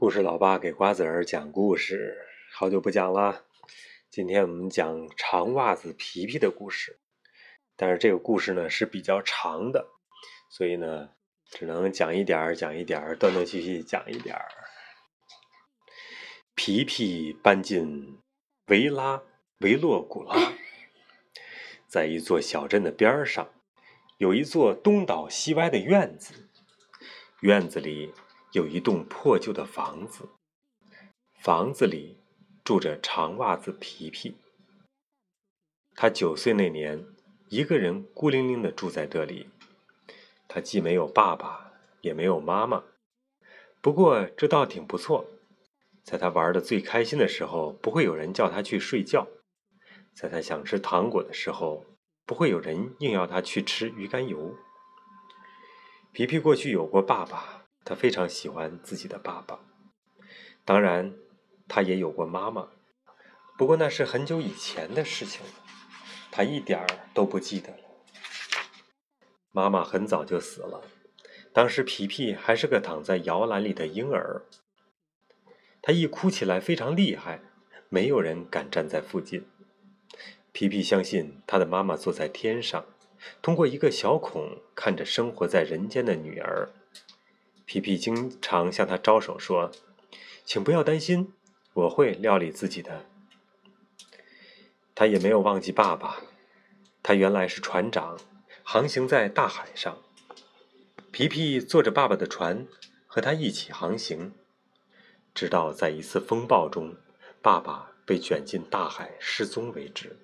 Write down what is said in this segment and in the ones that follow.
故事老爸给瓜子儿讲故事，好久不讲了。今天我们讲长袜子皮皮的故事，但是这个故事呢是比较长的，所以呢只能讲一点儿，讲一点儿，断断续续讲一点儿。皮皮搬进维拉维洛古拉，在一座小镇的边上，有一座东倒西歪的院子，院子里。有一栋破旧的房子，房子里住着长袜子皮皮。他九岁那年，一个人孤零零的住在这里。他既没有爸爸，也没有妈妈。不过这倒挺不错，在他玩的最开心的时候，不会有人叫他去睡觉；在他想吃糖果的时候，不会有人硬要他去吃鱼肝油。皮皮过去有过爸爸。他非常喜欢自己的爸爸，当然，他也有过妈妈，不过那是很久以前的事情了，他一点儿都不记得了。妈妈很早就死了，当时皮皮还是个躺在摇篮里的婴儿，他一哭起来非常厉害，没有人敢站在附近。皮皮相信他的妈妈坐在天上，通过一个小孔看着生活在人间的女儿。皮皮经常向他招手说：“请不要担心，我会料理自己的。”他也没有忘记爸爸，他原来是船长，航行在大海上。皮皮坐着爸爸的船，和他一起航行，直到在一次风暴中，爸爸被卷进大海失踪为止。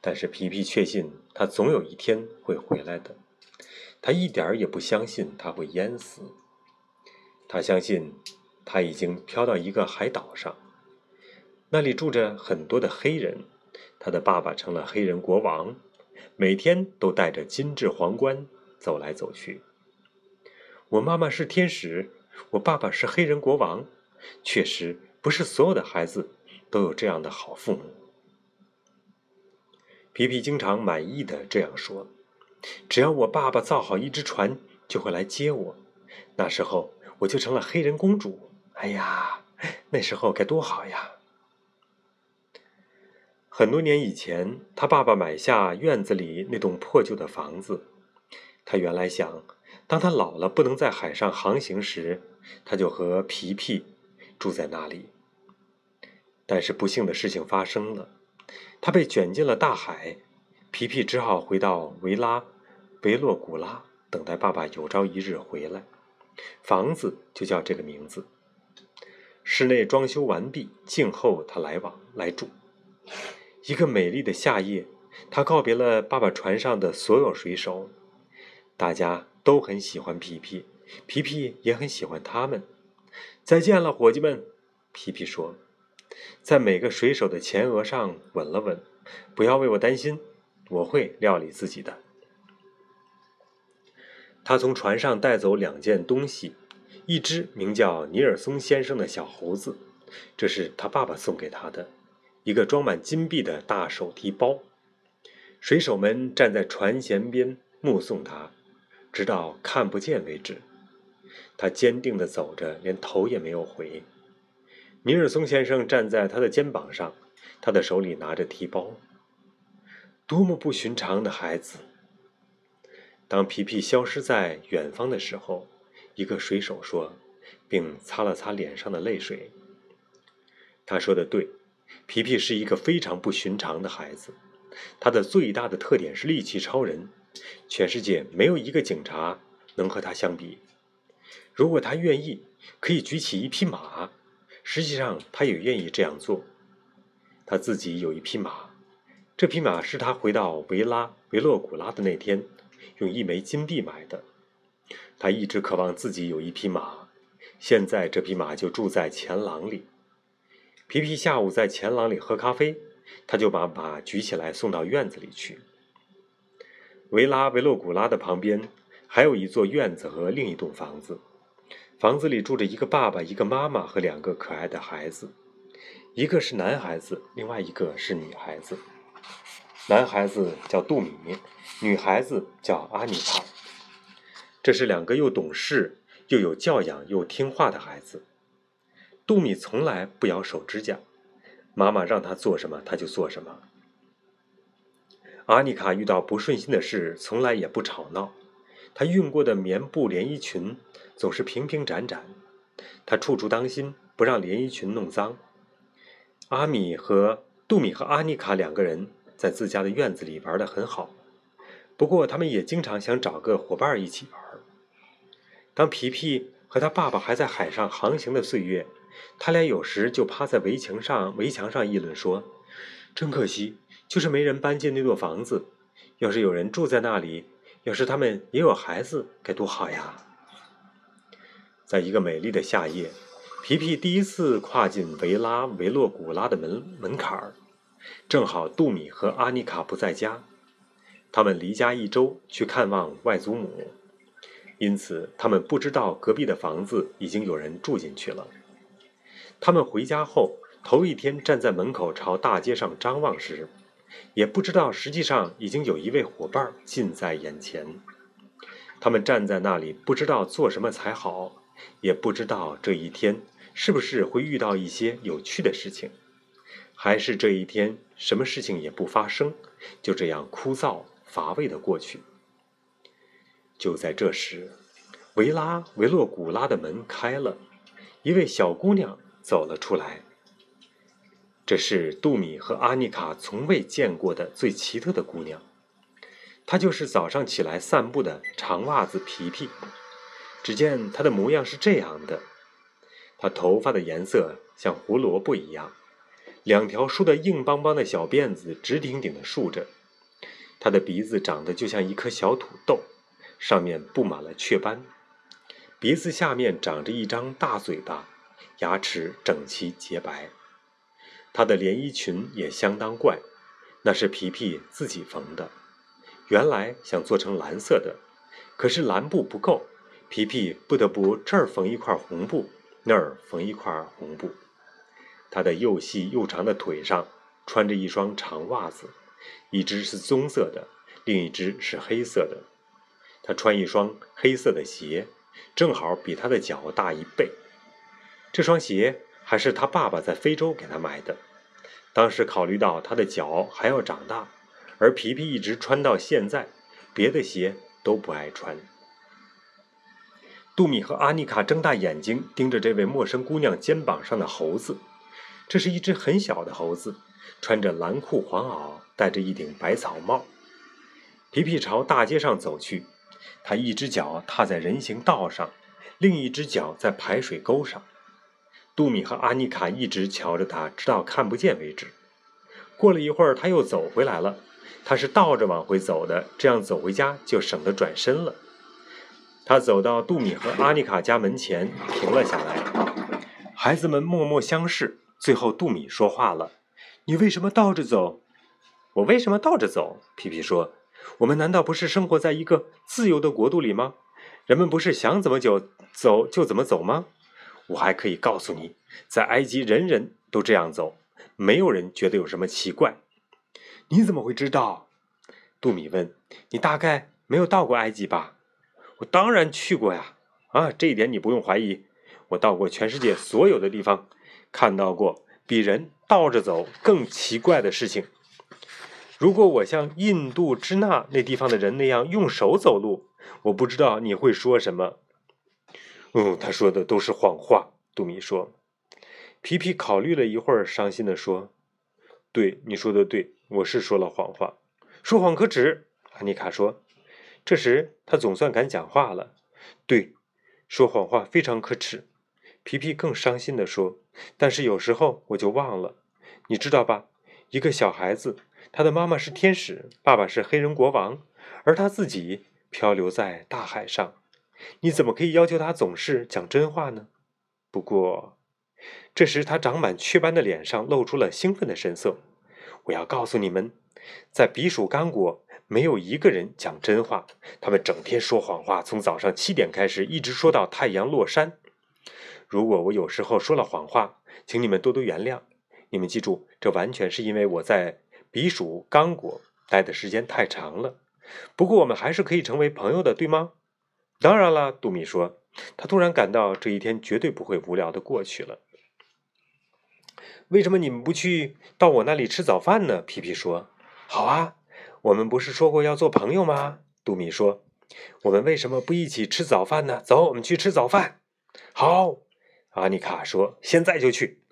但是皮皮确信，他总有一天会回来的。他一点儿也不相信他会淹死。他相信他已经飘到一个海岛上，那里住着很多的黑人。他的爸爸成了黑人国王，每天都戴着金质皇冠走来走去。我妈妈是天使，我爸爸是黑人国王。确实，不是所有的孩子都有这样的好父母。皮皮经常满意的这样说。只要我爸爸造好一只船，就会来接我。那时候我就成了黑人公主。哎呀，那时候该多好呀！很多年以前，他爸爸买下院子里那栋破旧的房子。他原来想，当他老了不能在海上航行时，他就和皮皮住在那里。但是不幸的事情发生了，他被卷进了大海。皮皮只好回到维拉。维洛古拉等待爸爸有朝一日回来，房子就叫这个名字。室内装修完毕，静候他来往来住。一个美丽的夏夜，他告别了爸爸船上的所有水手，大家都很喜欢皮皮，皮皮也很喜欢他们。再见了，伙计们，皮皮说，在每个水手的前额上吻了吻。不要为我担心，我会料理自己的。他从船上带走两件东西，一只名叫尼尔松先生的小猴子，这是他爸爸送给他的；一个装满金币的大手提包。水手们站在船舷边目送他，直到看不见为止。他坚定地走着，连头也没有回。尼尔松先生站在他的肩膀上，他的手里拿着提包。多么不寻常的孩子！当皮皮消失在远方的时候，一个水手说，并擦了擦脸上的泪水。他说的对，皮皮是一个非常不寻常的孩子。他的最大的特点是力气超人，全世界没有一个警察能和他相比。如果他愿意，可以举起一匹马。实际上，他也愿意这样做。他自己有一匹马，这匹马是他回到维拉维洛古拉的那天。用一枚金币买的，他一直渴望自己有一匹马，现在这匹马就住在前廊里。皮皮下午在前廊里喝咖啡，他就把马举起来送到院子里去。维拉维洛古拉的旁边还有一座院子和另一栋房子，房子里住着一个爸爸、一个妈妈和两个可爱的孩子，一个是男孩子，另外一个是女孩子。男孩子叫杜米，女孩子叫阿妮塔。这是两个又懂事又有教养又听话的孩子。杜米从来不咬手指甲，妈妈让他做什么他就做什么。阿妮卡遇到不顺心的事，从来也不吵闹。她熨过的棉布连衣裙总是平平展展，她处处当心不让连衣裙弄脏。阿米和杜米和阿妮卡两个人在自家的院子里玩得很好，不过他们也经常想找个伙伴一起玩。当皮皮和他爸爸还在海上航行的岁月，他俩有时就趴在围墙上围墙上议论说：“真可惜。”就是没人搬进那座房子，要是有人住在那里，要是他们也有孩子，该多好呀！在一个美丽的夏夜，皮皮第一次跨进维拉维洛古拉的门门槛儿，正好杜米和阿妮卡不在家，他们离家一周去看望外祖母，因此他们不知道隔壁的房子已经有人住进去了。他们回家后，头一天站在门口朝大街上张望时。也不知道，实际上已经有一位伙伴近在眼前。他们站在那里，不知道做什么才好，也不知道这一天是不是会遇到一些有趣的事情，还是这一天什么事情也不发生，就这样枯燥乏味的过去。就在这时，维拉维洛古拉的门开了，一位小姑娘走了出来。这是杜米和阿妮卡从未见过的最奇特的姑娘，她就是早上起来散步的长袜子皮皮。只见她的模样是这样的：她头发的颜色像胡萝卜一样，两条梳得硬邦邦的小辫子直挺挺地竖着；她的鼻子长得就像一颗小土豆，上面布满了雀斑；鼻子下面长着一张大嘴巴，牙齿整齐洁白。她的连衣裙也相当怪，那是皮皮自己缝的。原来想做成蓝色的，可是蓝布不够，皮皮不得不这儿缝一块红布，那儿缝一块红布。他的又细又长的腿上穿着一双长袜子，一只是棕色的，另一只是黑色的。他穿一双黑色的鞋，正好比他的脚大一倍。这双鞋。还是他爸爸在非洲给他买的。当时考虑到他的脚还要长大，而皮皮一直穿到现在，别的鞋都不爱穿。杜米和阿妮卡睁大眼睛盯着这位陌生姑娘肩膀上的猴子。这是一只很小的猴子，穿着蓝裤黄袄，戴着一顶白草帽。皮皮朝大街上走去，他一只脚踏在人行道上，另一只脚在排水沟上。杜米和阿妮卡一直瞧着他，直到看不见为止。过了一会儿，他又走回来了。他是倒着往回走的，这样走回家就省得转身了。他走到杜米和阿妮卡家门前，停了下来。孩子们默默相视。最后，杜米说话了：“你为什么倒着走？”“我为什么倒着走？”皮皮说。“我们难道不是生活在一个自由的国度里吗？人们不是想怎么就走就怎么走吗？”我还可以告诉你，在埃及人人都这样走，没有人觉得有什么奇怪。你怎么会知道？杜米问。你大概没有到过埃及吧？我当然去过呀！啊，这一点你不用怀疑。我到过全世界所有的地方，看到过比人倒着走更奇怪的事情。如果我像印度支那那地方的人那样用手走路，我不知道你会说什么。嗯，他说的都是谎话。杜米说。皮皮考虑了一会儿，伤心地说：“对，你说的对，我是说了谎话。说谎可耻。”阿尼卡说。这时他总算敢讲话了。对，说谎话非常可耻。皮皮更伤心地说：“但是有时候我就忘了，你知道吧？一个小孩子，他的妈妈是天使，爸爸是黑人国王，而他自己漂流在大海上。”你怎么可以要求他总是讲真话呢？不过，这时他长满雀斑的脸上露出了兴奋的神色。我要告诉你们，在比属刚果，没有一个人讲真话，他们整天说谎话，从早上七点开始，一直说到太阳落山。如果我有时候说了谎话，请你们多多原谅。你们记住，这完全是因为我在比属刚果待的时间太长了。不过，我们还是可以成为朋友的，对吗？当然了，杜米说，他突然感到这一天绝对不会无聊的过去了。为什么你们不去到我那里吃早饭呢？皮皮说：“好啊，我们不是说过要做朋友吗？”杜米说：“我们为什么不一起吃早饭呢？走，我们去吃早饭。”好，阿尼卡说：“现在就去。”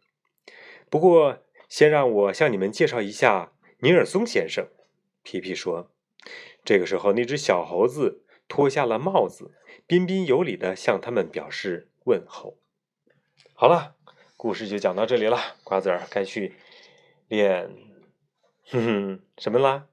不过，先让我向你们介绍一下尼尔松先生。”皮皮说。这个时候，那只小猴子脱下了帽子，彬彬有礼的向他们表示问候。好了，故事就讲到这里了。瓜子儿该去练，哼哼，什么啦？